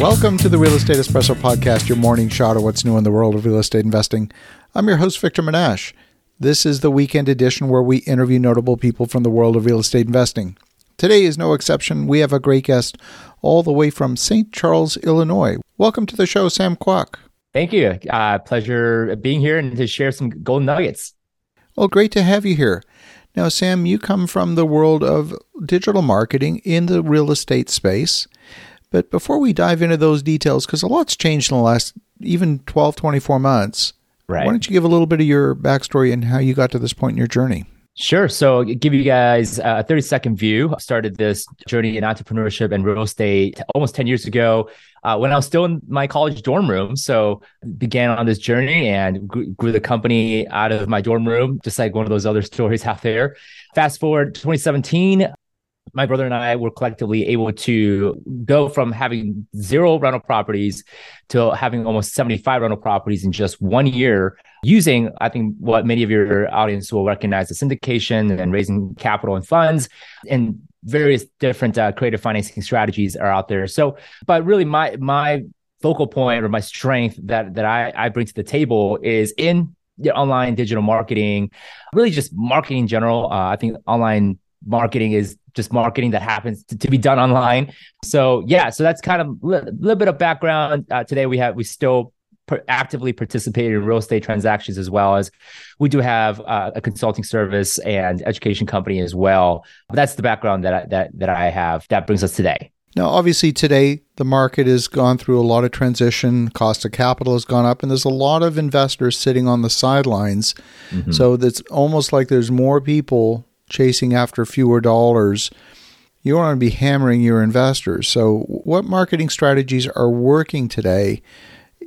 Welcome to the Real Estate Espresso Podcast, your morning shot of what's new in the world of real estate investing. I'm your host, Victor Menasce. This is the weekend edition where we interview notable people from the world of real estate investing. Today is no exception. We have a great guest all the way from St. Charles, Illinois. Welcome to the show, Sam Kwok. Thank you. Uh, pleasure being here and to share some golden nuggets. Well, great to have you here. Now, Sam, you come from the world of digital marketing in the real estate space. But before we dive into those details, because a lot's changed in the last even 12, 24 months, right. why don't you give a little bit of your backstory and how you got to this point in your journey? Sure. So, give you guys a 30 second view. I started this journey in entrepreneurship and real estate almost 10 years ago uh, when I was still in my college dorm room. So, began on this journey and grew the company out of my dorm room, just like one of those other stories out there. Fast forward 2017, my brother and I were collectively able to go from having zero rental properties to having almost 75 rental properties in just one year using, I think, what many of your audience will recognize as syndication and raising capital and funds and various different uh, creative financing strategies are out there. So, but really my, my focal point or my strength that, that I, I bring to the table is in the online digital marketing, really just marketing in general. Uh, I think online marketing is just marketing that happens to, to, be done online. So yeah, so that's kind of a li- little bit of background. Uh, today we have we still per- actively participate in real estate transactions as well as we do have uh, a consulting service and education company as well. But that's the background that I, that that I have. That brings us today. Now, obviously, today the market has gone through a lot of transition. Cost of capital has gone up, and there's a lot of investors sitting on the sidelines. Mm-hmm. So it's almost like there's more people chasing after fewer dollars, you want to be hammering your investors. So, what marketing strategies are working today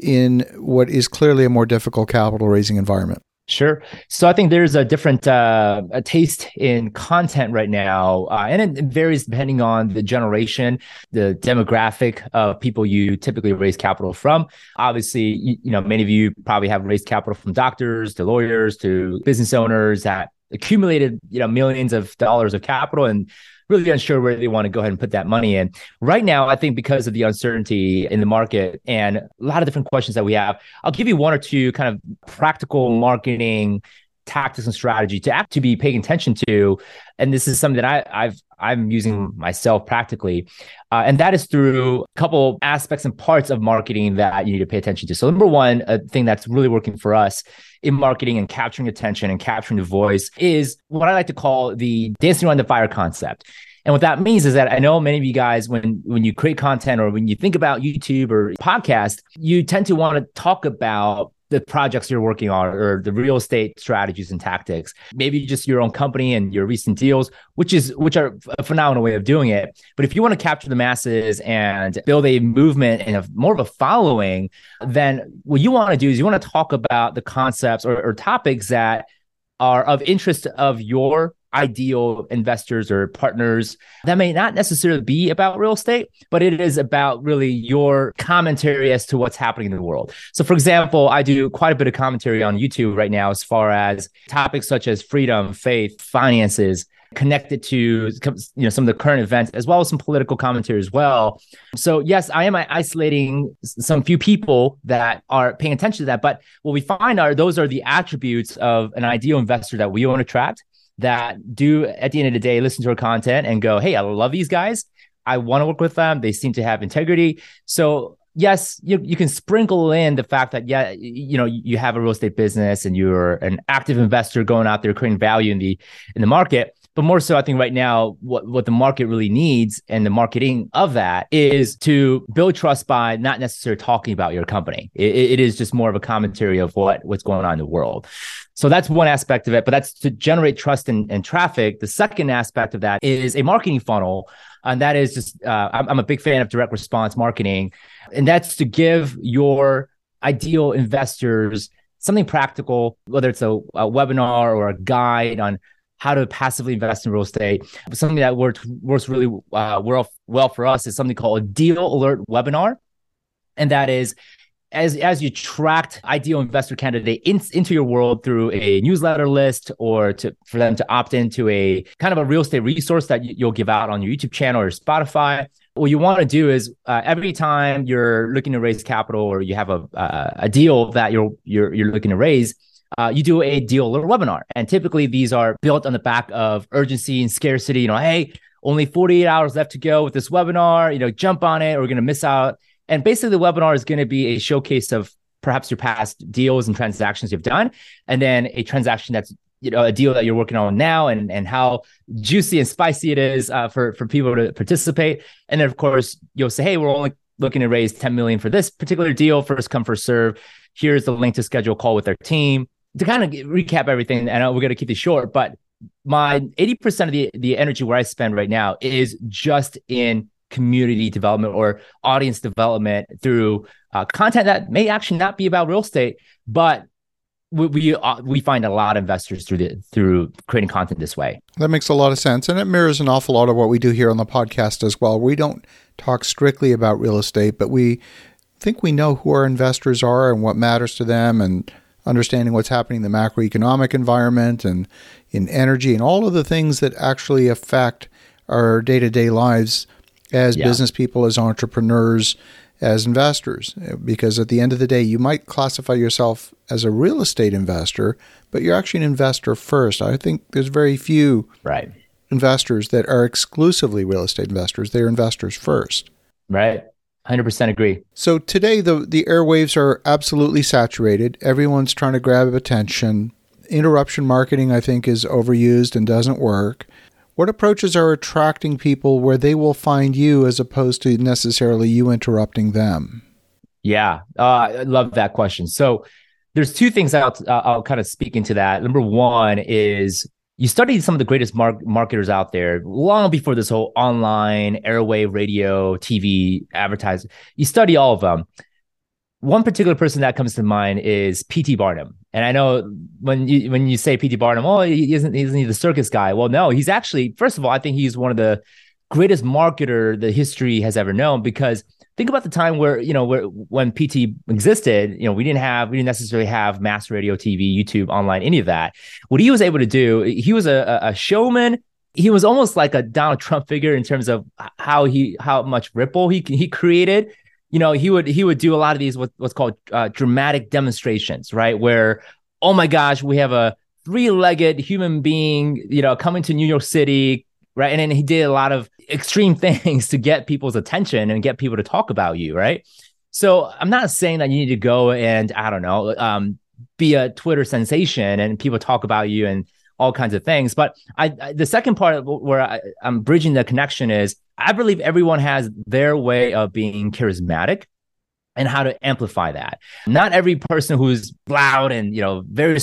in what is clearly a more difficult capital raising environment? Sure. So I think there's a different uh, a taste in content right now, uh, and it varies depending on the generation, the demographic of people you typically raise capital from. Obviously, you, you know many of you probably have raised capital from doctors to lawyers to business owners that accumulated, you know, millions of dollars of capital and really unsure where they want to go ahead and put that money in. Right now, I think because of the uncertainty in the market and a lot of different questions that we have, I'll give you one or two kind of practical marketing tactics and strategy to act to be paying attention to and this is something that I, I've I'm using myself practically, uh, and that is through a couple aspects and parts of marketing that you need to pay attention to. So number one, a thing that's really working for us in marketing and capturing attention and capturing the voice is what I like to call the dancing around the fire concept. And what that means is that I know many of you guys, when when you create content or when you think about YouTube or podcast, you tend to want to talk about the projects you're working on or the real estate strategies and tactics maybe just your own company and your recent deals which is which are a phenomenal way of doing it. But if you want to capture the masses and build a movement and a, more of a following then what you want to do is you want to talk about the concepts or, or topics that are of interest of your ideal investors or partners that may not necessarily be about real estate, but it is about really your commentary as to what's happening in the world. So, for example, I do quite a bit of commentary on YouTube right now as far as topics such as freedom, faith, finances, connected to you know some of the current events as well as some political commentary as well so yes i am isolating some few people that are paying attention to that but what we find are those are the attributes of an ideal investor that we want to attract that do at the end of the day listen to our content and go, hey, I love these guys. I want to work with them. They seem to have integrity. So yes, you, you can sprinkle in the fact that yeah, you know, you have a real estate business and you're an active investor going out there creating value in the in the market. But more so, I think right now, what, what the market really needs and the marketing of that is to build trust by not necessarily talking about your company. It, it is just more of a commentary of what what's going on in the world. So that's one aspect of it, but that's to generate trust and, and traffic. The second aspect of that is a marketing funnel. And that is just, uh, I'm, I'm a big fan of direct response marketing. And that's to give your ideal investors something practical, whether it's a, a, webinar or a guide on how to passively invest in real estate. Something that works, works really uh, well, well for us is something called a deal alert webinar. And that is as as you tracked ideal investor candidate in, into your world through a newsletter list or to for them to opt into a kind of a real estate resource that you'll give out on your YouTube channel or Spotify, what you want to do is uh, every time you're looking to raise capital or you have a uh, a deal that you're you're you're looking to raise, uh, you do a deal or webinar. And typically these are built on the back of urgency and scarcity. You know, hey, only 48 hours left to go with this webinar. You know, jump on it. Or we're going to miss out. And basically, the webinar is going to be a showcase of perhaps your past deals and transactions you've done, and then a transaction that's you know a deal that you're working on now and and how juicy and spicy it is uh, for for people to participate. And then of course you'll say hey we're only looking to raise 10 million for this particular deal. First come first serve. Here's the link to schedule a call with our team. To kind of recap everything and we're going to keep this short but my 80% of the the energy where i spend right now is just in community development or audience development through uh, content that may actually not be about real estate but we we, uh, we find a lot of investors through the through creating content this way. That makes a lot of sense, and it mirrors an awful lot of what we do here on the podcast as well. We don't talk strictly about real estate, but we think we know who our investors are and what matters to them, and understanding what's happening in the macroeconomic environment and in energy and all of the things that actually affect our day to day lives as yeah. business people, as entrepreneurs, as investors. Because at the end of the day, you might classify yourself as a real estate investor, but you're actually an investor first. I think there's very few right. investors that are exclusively real estate investors. They're investors first. Right. 100% agree. So today the the airwaves are absolutely saturated. Everyone's trying to grab attention. Interruption marketing I think is overused and doesn't work. What approaches are attracting people where they will find you as opposed to necessarily you interrupting them? Yeah, uh, I love that question. So there's two things I'll, I'll kind of speak into that. Number one is you studied some of the greatest mar- marketers out there long before this whole online airwave radio tv advertising you study all of them one particular person that comes to mind is P.T. Barnum. And I know when you when you say P.T. Barnum, oh, he isn't isn't he the circus guy? Well, no, he's actually first of all, I think he's one of the greatest marketer the history has ever known because think about the time where you know where when PT existed, you know, we didn't have we didn't necessarily have mass radio, TV, YouTube, online, any of that. What he was able to do, he was a, a showman. He was almost like a Donald Trump figure in terms of how he how much ripple he he created you know, he would he would do a lot of these what, what's called uh, dramatic demonstrations, right? Where oh my gosh, we have a three-legged human being, you know, coming to New York City, right? And then he did a lot of extreme things to get people's attention and get people to talk about you, right? So I'm not saying that you need to go and I don't know, um, be a Twitter sensation and people talk about you and all kinds of things. But I, I the second part where I, I'm bridging the connection is I believe everyone has their way of being charismatic and how to amplify that. Not every person who's loud and you know very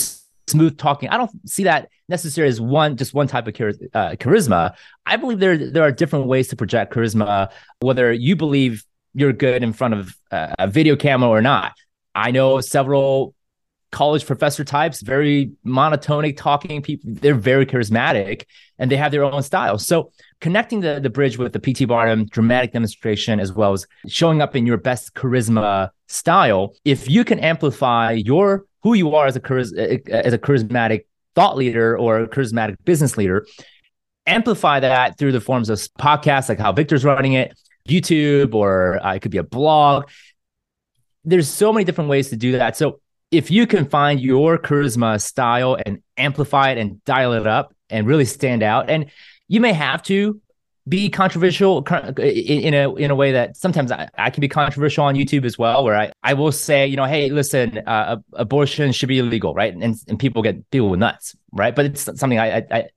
smooth talking. I don't see that necessarily as one just one type of char- uh, charisma. I believe there there are different ways to project charisma, whether you believe you're good in front of a video camera or not. I know several college professor types, very monotonic talking people. They're very charismatic and they have their own style. So connecting the, the bridge with the PT Barnum dramatic demonstration, as well as showing up in your best charisma style, if you can amplify your who you are as a chariz- as a charismatic thought leader or a charismatic business leader, amplify that through the forms of podcasts like how Victor's running it, YouTube, or uh, it could be a blog. There's so many different ways to do that. So if you can find your charisma style and amplify it and dial it up and really stand out, and you may have to be controversial in, a in a way that sometimes I, I, can be controversial on YouTube as well, where I, I will say, you know, hey, listen, uh, abortion should be illegal, right? And and people get people with nuts, right? But it's something I, I, I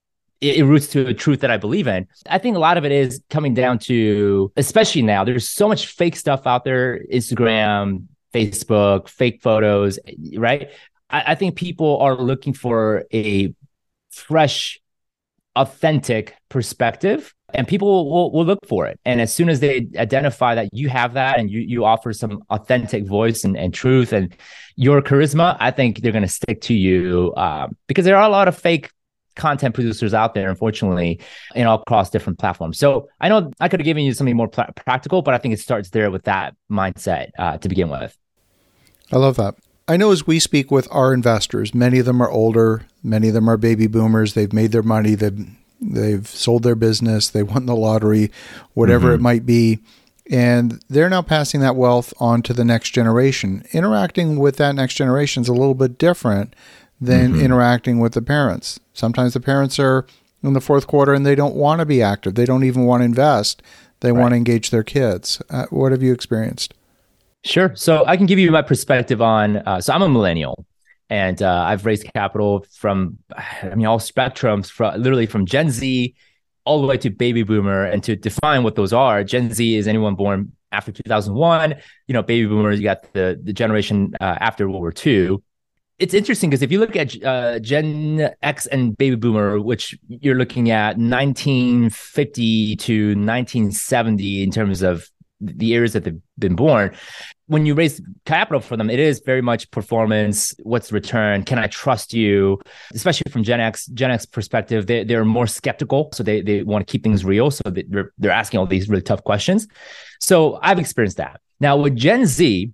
it roots to a truth that I believe in. I think a lot of it is coming down to, especially now, there's so much fake stuff out there, Instagram, Facebook, fake photos, right? I, I think people are looking for a fresh, authentic perspective and people will, will look for it. And as soon as they identify that you have that and you, you offer some authentic voice and, and truth and your charisma, I think they're going to stick to you um, because there are a lot of fake content producers out there, unfortunately, you know, across different platforms. So I know I could have given you something more pl- practical, but I think it starts there with that mindset uh, to begin with. I love that. I know as we speak with our investors, many of them are older, many of them are baby boomers. They've made their money, they've they've sold their business, they won the lottery, whatever mm-hmm. it might be. And they're now passing that wealth on to the next generation. Interacting with that next generation is a little bit different than mm-hmm. interacting with the parents. Sometimes the parents are in the fourth quarter and they don't want to be active. They don't even want to invest. They right. want to engage their kids. Uh, what have you experienced? Sure. So I can give you my perspective on. Uh, so I'm a millennial, and uh, I've raised capital from, I mean, all spectrums, from literally from Gen Z all the way to baby boomer. And to define what those are, Gen Z is anyone born after 2001. You know, baby boomers, you got the the generation uh, after World War II it's interesting because if you look at uh, Gen X and baby boomer, which you're looking at 1950 to 1970 in terms of the areas that they've been born, when you raise capital for them, it is very much performance. What's the return? Can I trust you? Especially from Gen X, Gen X perspective, they, they're more skeptical. So they, they want to keep things real. So they're, they're asking all these really tough questions. So I've experienced that. Now with Gen Z,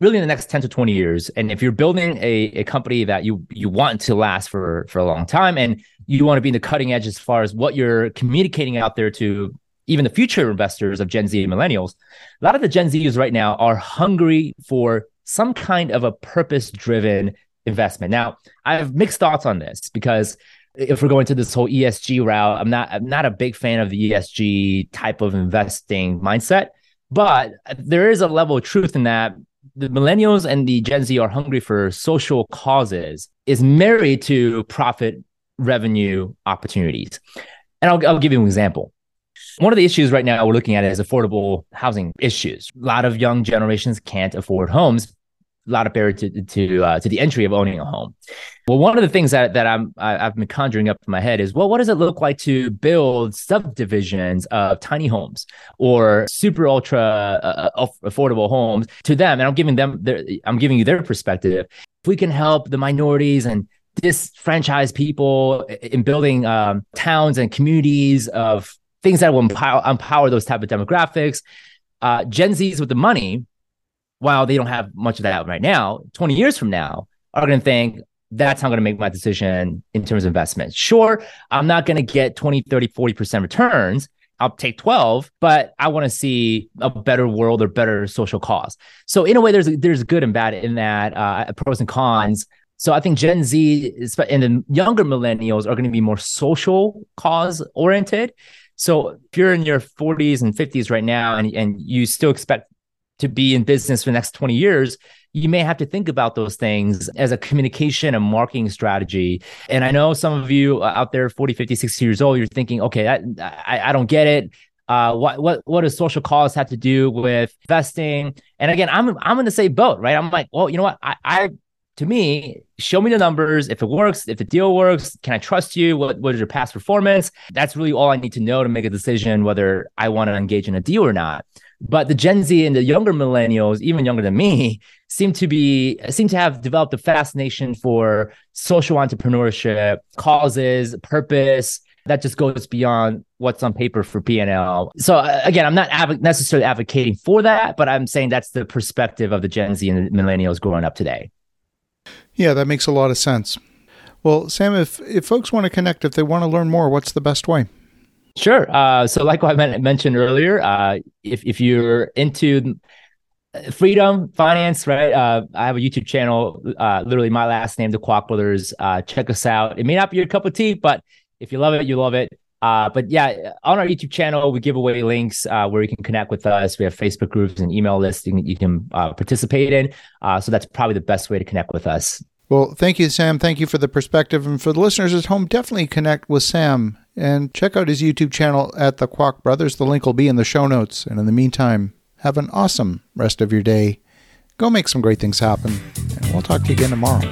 really in the next 10 to 20 years and if you're building a, a company that you you want to last for for a long time and you want to be in the cutting edge as far as what you're communicating out there to even the future investors of gen z and millennials a lot of the gen zers right now are hungry for some kind of a purpose driven investment now i have mixed thoughts on this because if we're going to this whole esg route i'm not i'm not a big fan of the esg type of investing mindset but there is a level of truth in that the millennials and the Gen Z are hungry for social causes is married to profit revenue opportunities. And I'll, I'll give you an example. One of the issues right now we're looking at is affordable housing issues. A lot of young generations can't afford homes a lot of barrier to to uh, to the entry of owning a home. Well, one of the things that that I'm I, have been conjuring up in my head is, well, what does it look like to build subdivisions of tiny homes or super ultra uh, uh affordable homes to them? And I'm giving them their, I'm giving you their perspective. If we can help the minorities and disfranchised people in building um, towns and communities of things that will empower, empower those type of demographics. Uh, Gen Zs with the money while they don't have much of that right now, 20 years from now, are going to think, that's how I'm going to make my decision in terms of investment. Sure, I'm not going to get 20, 30, 40% returns. I'll take 12, but I want to see a better world or better social cause. So in a way, there's there's good and bad in that, uh, pros and cons. So I think Gen Z and the younger millennials are going to be more social cause oriented. So if you're in your 40s and 50s right now and, and you still expect to be in business for the next 20 years, you may have to think about those things as a communication and marketing strategy. And I know some of you out there, 40, 50, 60 years old, you're thinking, okay, I, I, I don't get it. Uh, what what what does social cause have to do with investing? And again, I'm I'm in the same boat, right? I'm like, well, you know what? I, I to me, show me the numbers. If it works, if the deal works, can I trust you? What what is your past performance? That's really all I need to know to make a decision whether I want to engage in a deal or not. But the Gen Z and the younger millennials, even younger than me, seem to be seem to have developed a fascination for social entrepreneurship, causes, purpose that just goes beyond what's on paper for P&L. So uh, again, I'm not av- necessarily advocating for that, but I'm saying that's the perspective of the Gen Z and the millennials growing up today. Yeah, that makes a lot of sense. Well, Sam, if if folks want to connect, if they want to learn more, what's the best way? Sure. Uh, so, like I mentioned earlier, uh, if if you're into freedom finance, right? Uh, I have a YouTube channel, uh, literally my last name, the Kwok Brothers. Uh, check us out. It may not be your cup of tea, but if you love it, you love it. Uh, but yeah, on our YouTube channel, we give away links uh, where you can connect with us. We have Facebook groups and email lists you can, you can uh, participate in. Uh, so that's probably the best way to connect with us. Well, thank you, Sam. Thank you for the perspective. And for the listeners at home, definitely connect with Sam and check out his YouTube channel at the Kwok Brothers. The link will be in the show notes. And in the meantime, have an awesome rest of your day. Go make some great things happen. And we'll talk to you again tomorrow.